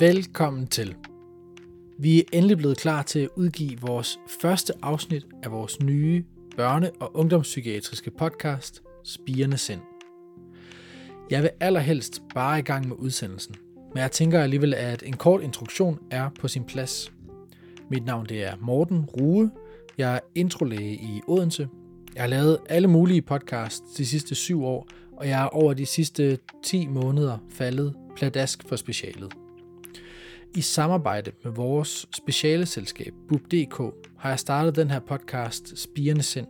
Velkommen til. Vi er endelig blevet klar til at udgive vores første afsnit af vores nye børne- og ungdomspsykiatriske podcast, Spirende Sind. Jeg vil allerhelst bare i gang med udsendelsen, men jeg tænker alligevel, at en kort introduktion er på sin plads. Mit navn det er Morten Rue. Jeg er introlæge i Odense. Jeg har lavet alle mulige podcasts de sidste syv år, og jeg er over de sidste 10 måneder faldet pladask for specialet. I samarbejde med vores specialeselskab BUB.dk har jeg startet den her podcast Spirende Sind,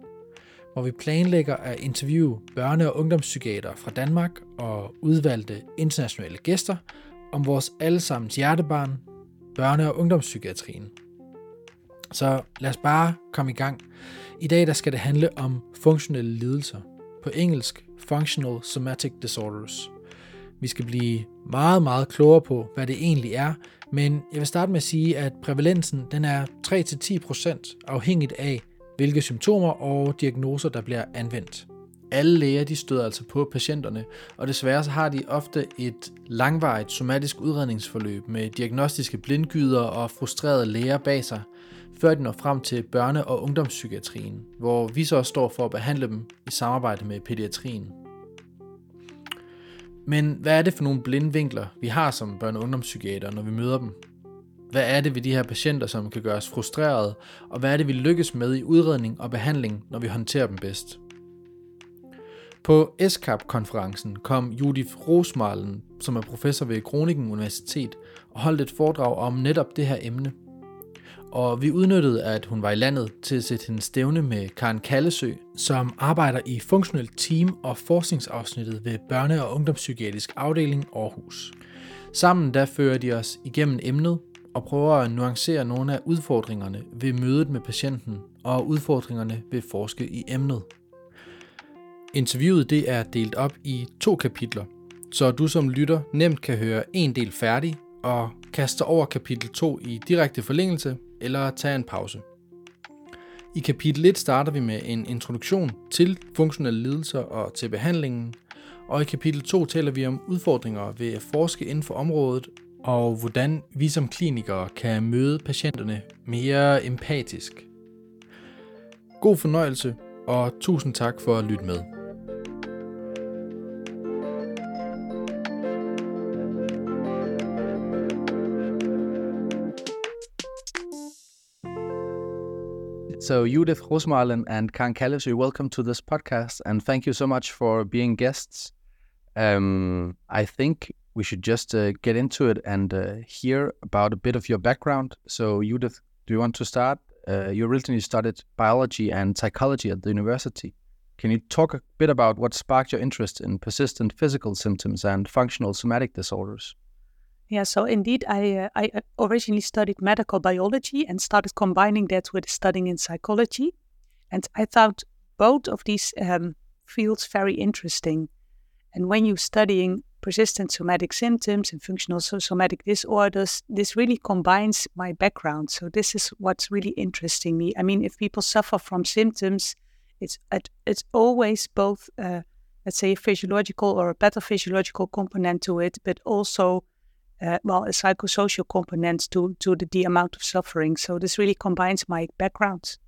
hvor vi planlægger at interviewe børne- og ungdomspsykiater fra Danmark og udvalgte internationale gæster om vores allesammens hjertebarn, børne- og ungdomspsykiatrien. Så lad os bare komme i gang. I dag der skal det handle om funktionelle lidelser. På engelsk Functional Somatic Disorders. Vi skal blive meget, meget klogere på, hvad det egentlig er, men jeg vil starte med at sige, at prævalensen den er 3-10% afhængigt af, hvilke symptomer og diagnoser, der bliver anvendt. Alle læger de støder altså på patienterne, og desværre så har de ofte et langvarigt somatisk udredningsforløb med diagnostiske blindgyder og frustrerede læger bag sig, før de når frem til børne- og ungdomspsykiatrien, hvor vi så står for at behandle dem i samarbejde med pædiatrien. Men hvad er det for nogle blinde vinkler, vi har som børne- og ungdomspsykiater, når vi møder dem? Hvad er det ved de her patienter, som kan gøre os frustrerede, og hvad er det, vi lykkes med i udredning og behandling, når vi håndterer dem bedst? På SCAP-konferencen kom Judith Rosmalen, som er professor ved Groningen Universitet, og holdt et foredrag om netop det her emne. Og vi udnyttede, at hun var i landet til at sætte hendes stævne med Karen Kallesø, som arbejder i funktionelt team og forskningsafsnittet ved Børne- og Ungdomspsykiatrisk Afdeling Aarhus. Sammen der fører de os igennem emnet og prøver at nuancere nogle af udfordringerne ved mødet med patienten og udfordringerne ved forske i emnet. Interviewet det er delt op i to kapitler, så du som lytter nemt kan høre en del færdig og kaste over kapitel 2 i direkte forlængelse eller tage en pause. I kapitel 1 starter vi med en introduktion til funktionelle lidelser og til behandlingen, og i kapitel 2 taler vi om udfordringer ved at forske inden for området, og hvordan vi som klinikere kan møde patienterne mere empatisk. God fornøjelse, og tusind tak for at lytte med. So, Judith Rosmalen and Karen Kallesøe, welcome to this podcast, and thank you so much for being guests. Um, I think we should just uh, get into it and uh, hear about a bit of your background. So, Judith, do you want to start? Uh, you originally studied biology and psychology at the university. Can you talk a bit about what sparked your interest in persistent physical symptoms and functional somatic disorders? Yeah, so indeed, I uh, I originally studied medical biology and started combining that with studying in psychology, and I thought both of these um, fields very interesting. And when you're studying persistent somatic symptoms and functional somatic disorders, this really combines my background. So this is what's really interesting me. I mean, if people suffer from symptoms, it's it's always both, uh, let's say, a physiological or a pathophysiological component to it, but also uh, well, a psychosocial component to to the, the amount of suffering. So this really combines my backgrounds.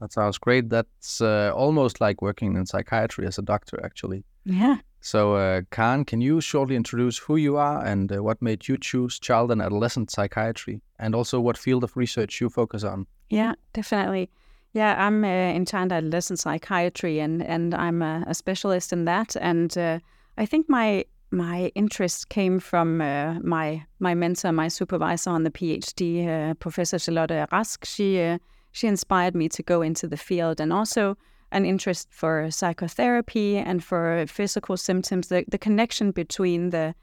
That sounds great. That's uh, almost like working in psychiatry as a doctor, actually. Yeah. So, uh, Karen, can you shortly introduce who you are and uh, what made you choose child and adolescent psychiatry, and also what field of research you focus on? Yeah, definitely. Yeah, I'm uh, in child and adolescent psychiatry, and and I'm a, a specialist in that. And uh, I think my my interest came from uh, my my mentor, my supervisor on the PhD, uh, Professor Charlotte Rask. She uh, she inspired me to go into the field, and also an interest for psychotherapy and for physical symptoms. The the connection between the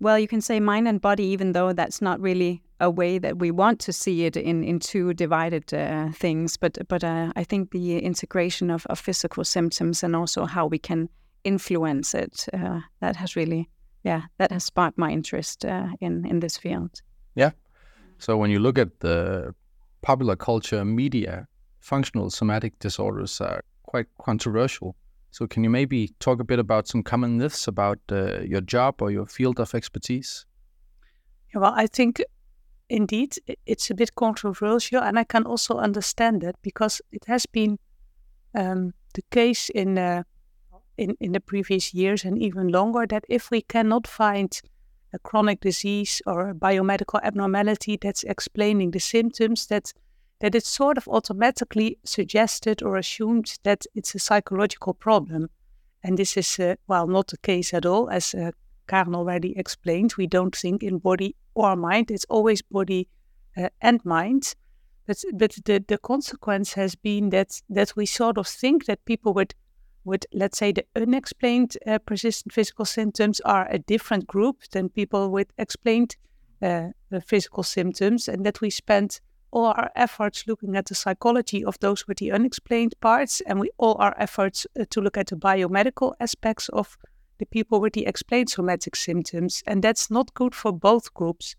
well, you can say mind and body, even though that's not really a way that we want to see it in in two divided uh, things. But but uh, I think the integration of, of physical symptoms and also how we can influence it uh, that has really yeah that has sparked my interest uh, in in this field. Yeah. So when you look at the popular culture media functional somatic disorders are quite controversial. So can you maybe talk a bit about some common myths about uh, your job or your field of expertise? Well, I think indeed it's a bit controversial, and I can also understand that because it has been um, the case in, uh, in in the previous years and even longer that if we cannot find a chronic disease or a biomedical abnormality that's explaining the symptoms, that that it's sort of automatically suggested or assumed that it's a psychological problem. And this is, uh, well, not the case at all. As uh, Karen already explained, we don't think in body or mind. It's always body uh, and mind. But, but the, the consequence has been that, that we sort of think that people with, with let's say, the unexplained uh, persistent physical symptoms are a different group than people with explained uh, physical symptoms, and that we spend all our efforts looking at the psychology of those with the unexplained parts, and we all our efforts uh, to look at the biomedical aspects of the people with the explained somatic symptoms, and that's not good for both groups.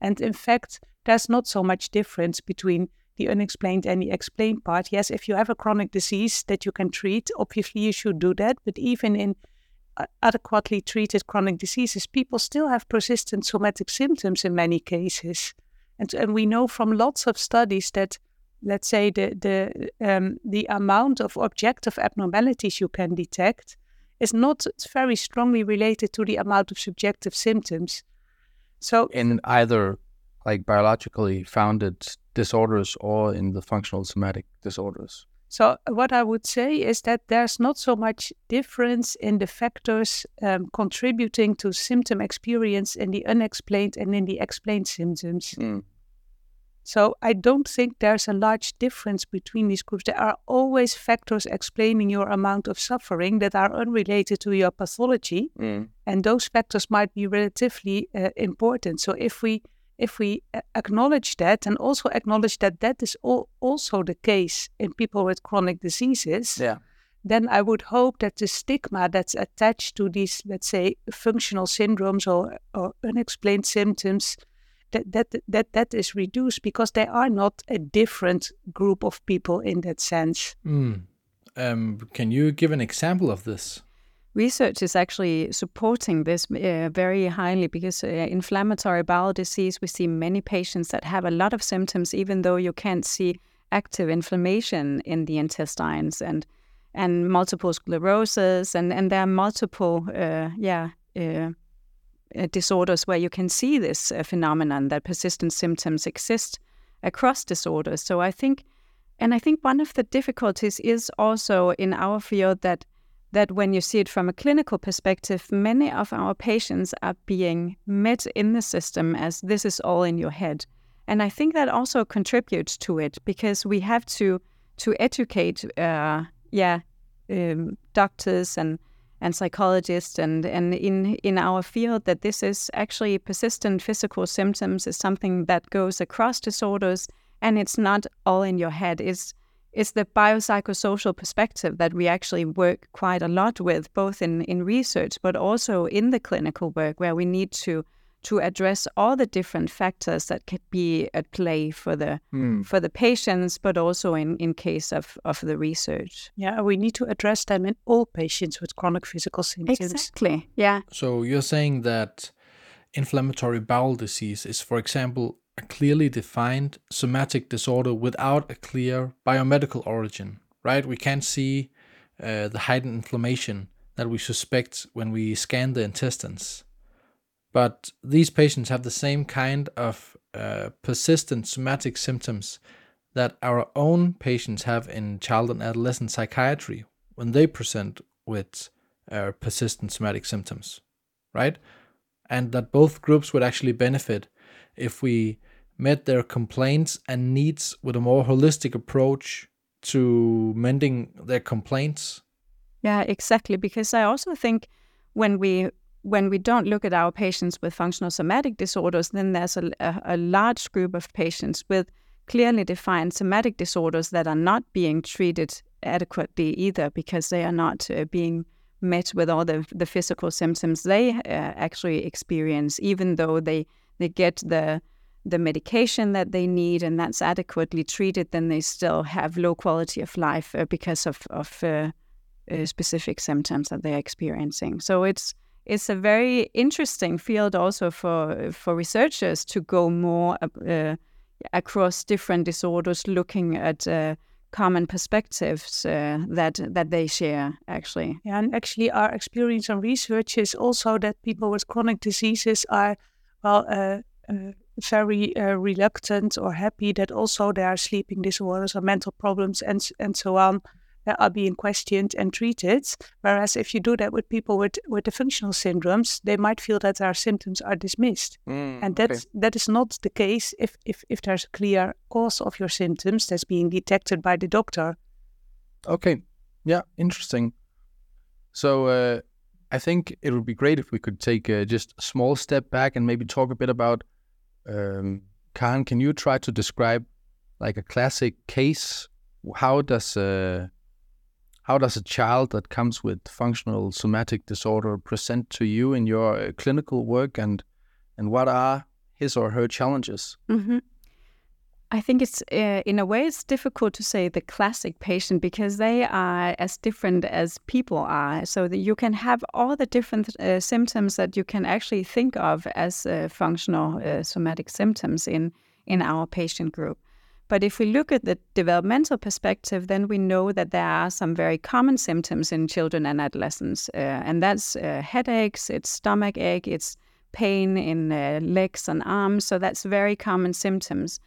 And in fact, there's not so much difference between the unexplained and the explained part. Yes, if you have a chronic disease that you can treat, obviously you should do that. But even in uh, adequately treated chronic diseases, people still have persistent somatic symptoms in many cases. And, and we know from lots of studies that, let's say, the, the, um, the amount of objective abnormalities you can detect is not very strongly related to the amount of subjective symptoms. So, in either like biologically founded disorders or in the functional somatic disorders. So, what I would say is that there's not so much difference in the factors um, contributing to symptom experience in the unexplained and in the explained symptoms. Mm. So, I don't think there's a large difference between these groups. There are always factors explaining your amount of suffering that are unrelated to your pathology, mm. and those factors might be relatively uh, important. So, if we if we acknowledge that and also acknowledge that that is all, also the case in people with chronic diseases, yeah. then I would hope that the stigma that's attached to these, let's say, functional syndromes or, or unexplained symptoms, that, that that that is reduced because they are not a different group of people in that sense. Mm. Um, can you give an example of this? Research is actually supporting this uh, very highly because uh, inflammatory bowel disease, we see many patients that have a lot of symptoms, even though you can't see active inflammation in the intestines and and multiple sclerosis and and there are multiple uh, yeah uh, uh, disorders where you can see this uh, phenomenon that persistent symptoms exist across disorders. So I think, and I think one of the difficulties is also in our field that that when you see it from a clinical perspective, many of our patients are being met in the system as this is all in your head. And I think that also contributes to it because we have to to educate, uh, yeah, um, doctors and and psychologists and and in in our field that this is actually persistent physical symptoms is something that goes across disorders and it's not all in your head. It's it's the biopsychosocial perspective that we actually work quite a lot with, both in, in research but also in the clinical work, where we need to to address all the different factors that could be at play for the mm. for the patients, but also in, in case of, of the research. Yeah, we need to address them in all patients with chronic physical symptoms. Exactly. Yeah. So you're saying that inflammatory bowel disease is, for example, a clearly defined somatic disorder without a clear biomedical origin, right? We can't see uh, the heightened inflammation that we suspect when we scan the intestines. But these patients have the same kind of uh, persistent somatic symptoms that our own patients have in child and adolescent psychiatry when they present with uh, persistent somatic symptoms, right? And that both groups would actually benefit if we met their complaints and needs with a more holistic approach to mending their complaints. Yeah, exactly. Because I also think when we when we don't look at our patients with functional somatic disorders, then there's a, a, a large group of patients with clearly defined somatic disorders that are not being treated adequately either because they are not uh, being met with all the, the physical symptoms they uh, actually experience, even though they, they get the the medication that they need and that's adequately treated, then they still have low quality of life uh, because of, of uh, uh, specific symptoms that they're experiencing. So it's it's a very interesting field also for for researchers to go more uh, across different disorders, looking at uh, common perspectives uh, that that they share. Actually, yeah, and actually, our experience and research is also that people with chronic diseases are well. Uh, uh, very uh, reluctant or happy that also there are sleeping disorders or mental problems and and so on are being questioned and treated. Whereas if you do that with people with, with the functional syndromes, they might feel that their symptoms are dismissed. Mm, and that's, okay. that is not the case if, if, if there's a clear cause of your symptoms that's being detected by the doctor. Okay. Yeah, interesting. So uh, I think it would be great if we could take uh, just a small step back and maybe talk a bit about. Um, Karen, can you try to describe like a classic case? How does a how does a child that comes with functional somatic disorder present to you in your uh, clinical work and and what are his or her challenges mm-hmm. I think it's uh, in a way it's difficult to say the classic patient because they are as different as people are. So you can have all the different uh, symptoms that you can actually think of as uh, functional somatic symptoms in in our patient group. But if we look at the developmental perspective, then we know that there are some very common symptoms in children and adolescents, and that's headaches, it's stomach ache, it's pain in legs and arms. So that's very common symptoms.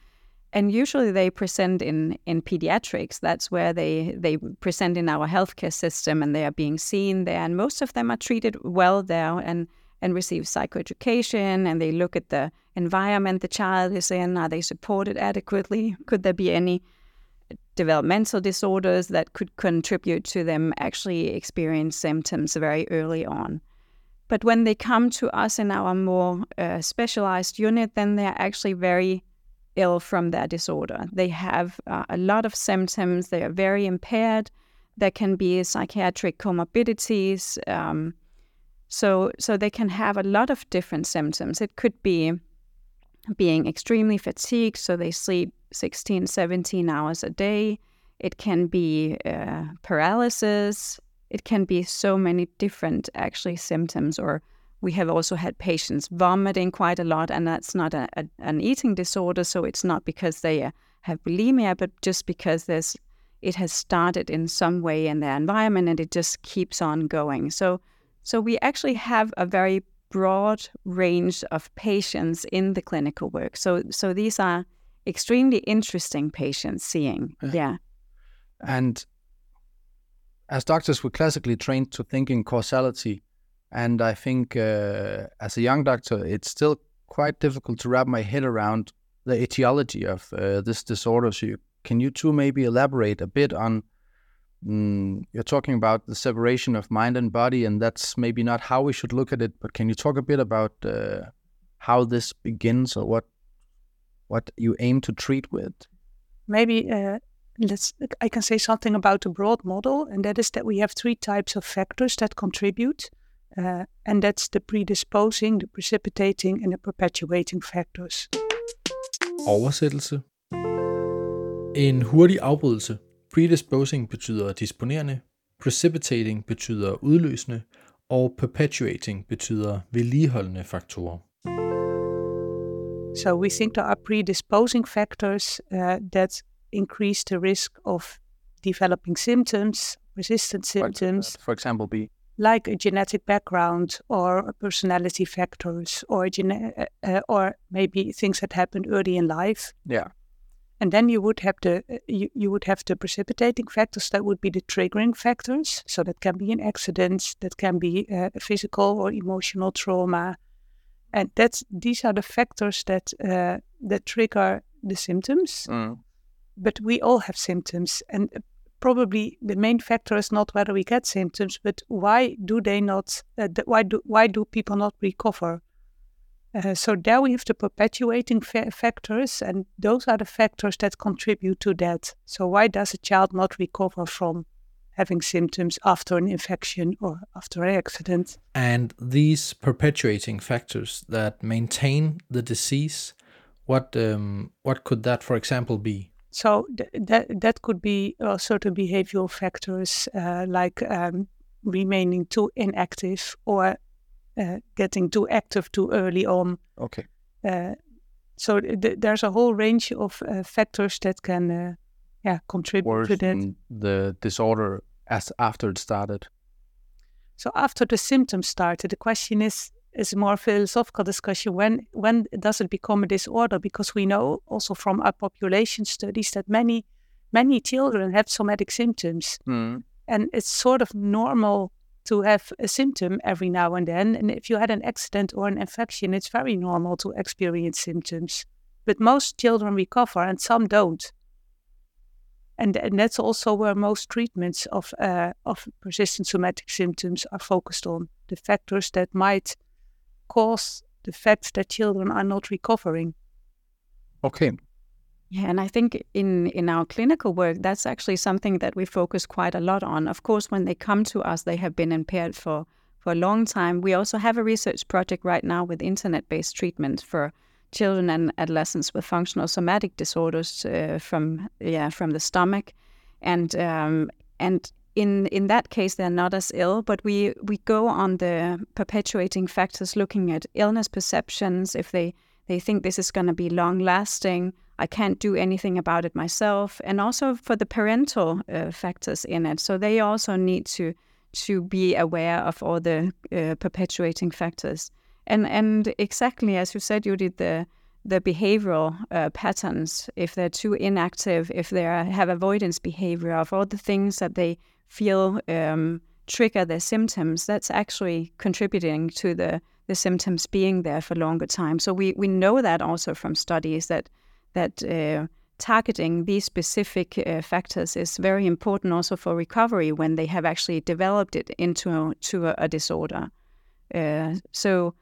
And usually they present in, in pediatrics. That's where they, they present in our healthcare system and they are being seen there. And most of them are treated well there. And and receive psychoeducation and they look at the environment the child is in. Are they supported adequately? Could there be any developmental disorders that could contribute to them actually experience symptoms very early on? But when they come to us in our more uh, specialized unit, then they're actually very ill from their disorder. They have uh, a lot of symptoms, they are very impaired. There can be psychiatric comorbidities. Um, so, so they can have a lot of different symptoms. It could be being extremely fatigued, so they sleep 16, 17 hours a day. It can be uh, paralysis. It can be so many different actually symptoms. Or we have also had patients vomiting quite a lot, and that's not a, a, an eating disorder. So it's not because they uh, have bulimia, but just because there's it has started in some way in their environment and it just keeps on going. So so we actually have a very broad range of patients in the clinical work. So so these are extremely interesting patients seeing. Yeah. And as doctors, we're classically trained to think in causality. And I think uh, as a young doctor, it's still quite difficult to wrap my head around the etiology of uh, this disorder. So, you, can you two maybe elaborate a bit on Mm, you're talking about the separation of mind and body, and that's maybe not how we should look at it. But can you talk a bit about uh, how this begins, or what what you aim to treat with? Maybe uh, let's. I can say something about the broad model, and that is that we have three types of factors that contribute, uh, and that's the predisposing, the precipitating, and the perpetuating factors. Oversættelse. En hurtig afbrydelse Predisposing betyder disponerende, precipitating betyder udløsende, og perpetuating betyder vedligeholdende faktorer. So we think there are predisposing factors uh, that increase the risk of developing symptoms, resistant symptoms. For example, be like a genetic background or personality factors or gene- uh, or maybe things that happened early in life. Yeah. And then you would have the uh, you, you would have the precipitating factors that would be the triggering factors. So that can be an accident, that can be uh, physical or emotional trauma, and that's these are the factors that uh, that trigger the symptoms. Mm. But we all have symptoms, and uh, probably the main factor is not whether we get symptoms, but why do they not? Uh, why do why do people not recover? Uh, so there we have the perpetuating fa- factors, and those are the factors that contribute to that. So why does a child not recover from having symptoms after an infection or after an accident? And these perpetuating factors that maintain the disease, what um, what could that, for example, be? So th- that that could be uh, certain behavioral factors uh, like um, remaining too inactive or uh, getting too active too early on. Okay. Uh, so th- there's a whole range of uh, factors that can, uh, yeah, contribute to that. The disorder as after it started. So after the symptoms started, the question is is a more philosophical discussion. When when does it become a disorder? Because we know also from our population studies that many many children have somatic symptoms, Mm. and it's sort of normal to have a symptom every now and then. And if you had an accident or an infection, it's very normal to experience symptoms. But most children recover, and some don't. And, and that's also where most treatments of uh, of persistent somatic symptoms are focused on the factors that might cause the fact that children are not recovering. Okay. Yeah, and I think in in our clinical work, that's actually something that we focus quite a lot on. Of course, when they come to us, they have been impaired for for a long time. We also have a research project right now with internet-based treatment for children and adolescents with functional somatic disorders uh, from yeah from the stomach, and um, and in in that case they're not as ill, but we we go on the perpetuating factors, looking at illness perceptions if they they think this is going to be long lasting. I can't do anything about it myself, and also for the parental uh, factors in it. So they also need to to be aware of all the uh, perpetuating factors. And and exactly as you said, you did the the behavioral uh, patterns. If they're too inactive, if they have avoidance behavior, of all the things that they feel um, trigger their symptoms, that's actually contributing to the the symptoms being there for longer time. So we we know that also from studies that that uh, targeting these specific uh, factors is very important also for recovery when they have actually developed it into a, to a, a disorder. Uh, so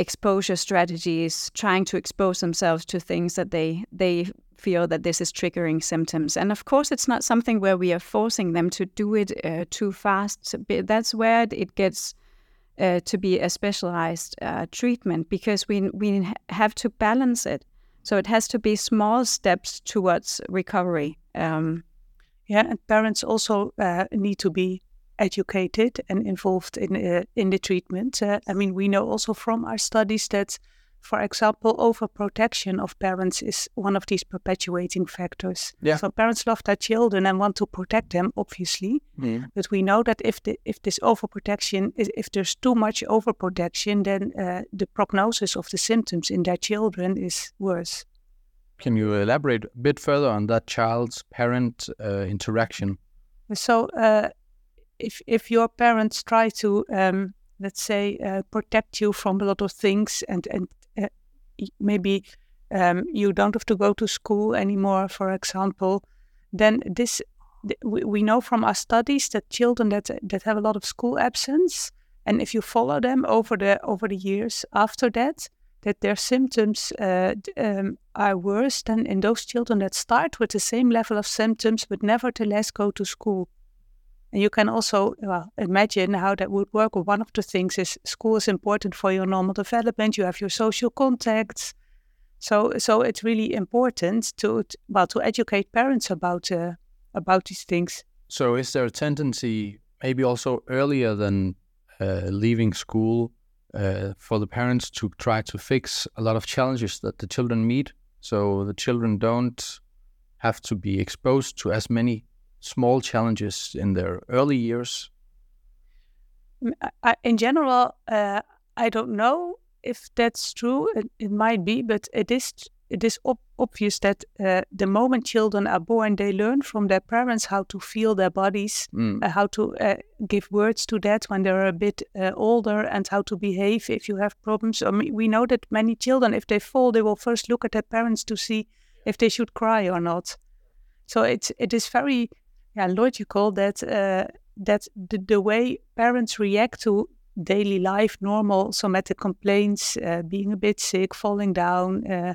exposure strategies, trying to expose themselves to things that they they feel that this is triggering symptoms. And of course, it's not something where we are forcing them to do it uh, too fast. That's where it gets uh, to be a specialized uh, treatment because we we have to balance it. So it has to be small steps towards recovery. Um, Yeah, and parents also uh, need to be educated and involved in uh, in the treatment. Uh, I mean, we know also from our studies that, for example, overprotection of parents is one of these perpetuating factors. Yeah. So parents love their children and want to protect them, obviously. Mm. But we know that if the, if this overprotection, is, if there's too much overprotection, then uh, the prognosis of the symptoms in their children is worse. Can you elaborate a bit further on that child's parent uh, interaction? So, uh, if if your parents try to, um, let's say, uh, protect you from a lot of things, and and uh, maybe um, you don't have to go to school anymore, for example, then this th- we, we know from our studies that children that that have a lot of school absence, and if you follow them over the over the years after that, that their symptoms uh, um, are worse than in those children that start with the same level of symptoms but nevertheless go to school. And you can also well, imagine how that would work. One of the things is school is important for your normal development. You have your social contacts, so so it's really important to well to educate parents about uh, about these things. So, is there a tendency, maybe also earlier than uh, leaving school, uh, for the parents to try to fix a lot of challenges that the children meet, so the children don't have to be exposed to as many small challenges in their early years? In general, uh, I don't know if that's true. It, it might be, but it is it is ob- obvious that uh, the moment children are born, they learn from their parents how to feel their bodies, Mm. uh, how to uh, give words to that when they're a bit uh, older, and how to behave if you have problems. I mean, we know that many children, if they fall, they will first look at their parents to see if they should cry or not. So it's it is very yeah, logical that uh, that the, the way parents react to daily life, normal somatic complaints, uh, being a bit sick, falling down, uh,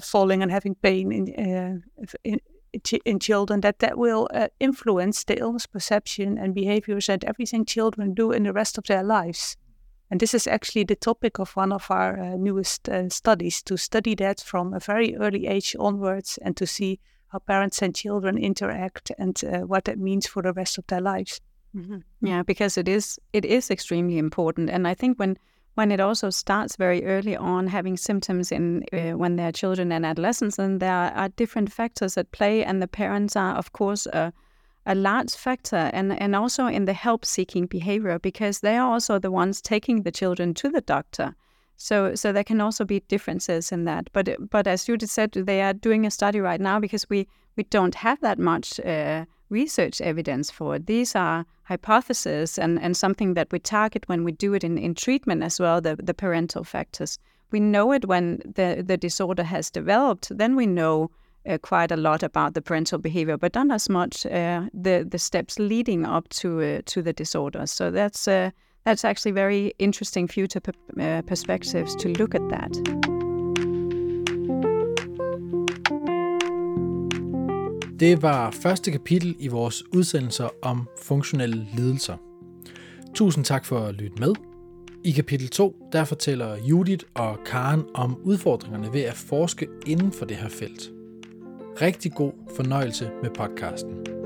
falling and having pain in, in in children, that that will influence the illness perception and behaviors and everything children do in the rest of their lives. And this is actually the topic of one of our newest studies to study that from a very early age onwards and to see how parents and children interact and uh, what that means for the rest of their lives. Mm-hmm. Yeah, because it is it is extremely important, and I think when when it also starts very early on having symptoms in uh, when they're children and adolescents and there are different factors at play. And the parents are of course a, a large factor. And, and also in the help seeking behavior because they are also the ones taking the children to the doctor so so there can also be differences in that but but as Judith said they are doing a study right now because we we don't have that much uh, research evidence for it. These are hypotheses and, and something that we target when we do it in, in treatment as well, the, the parental factors. We know it when the, the disorder has developed, then we know uh, quite a lot about the parental behavior, but not as much uh, the, the steps leading up to, uh, to the disorder. So that's, uh, that's actually very interesting future uh, perspectives to look at that. Det var første kapitel i vores udsendelser om funktionelle lidelser. Tusind tak for at lytte med. I kapitel 2, der fortæller Judith og Karen om udfordringerne ved at forske inden for det her felt. Rigtig god fornøjelse med podcasten.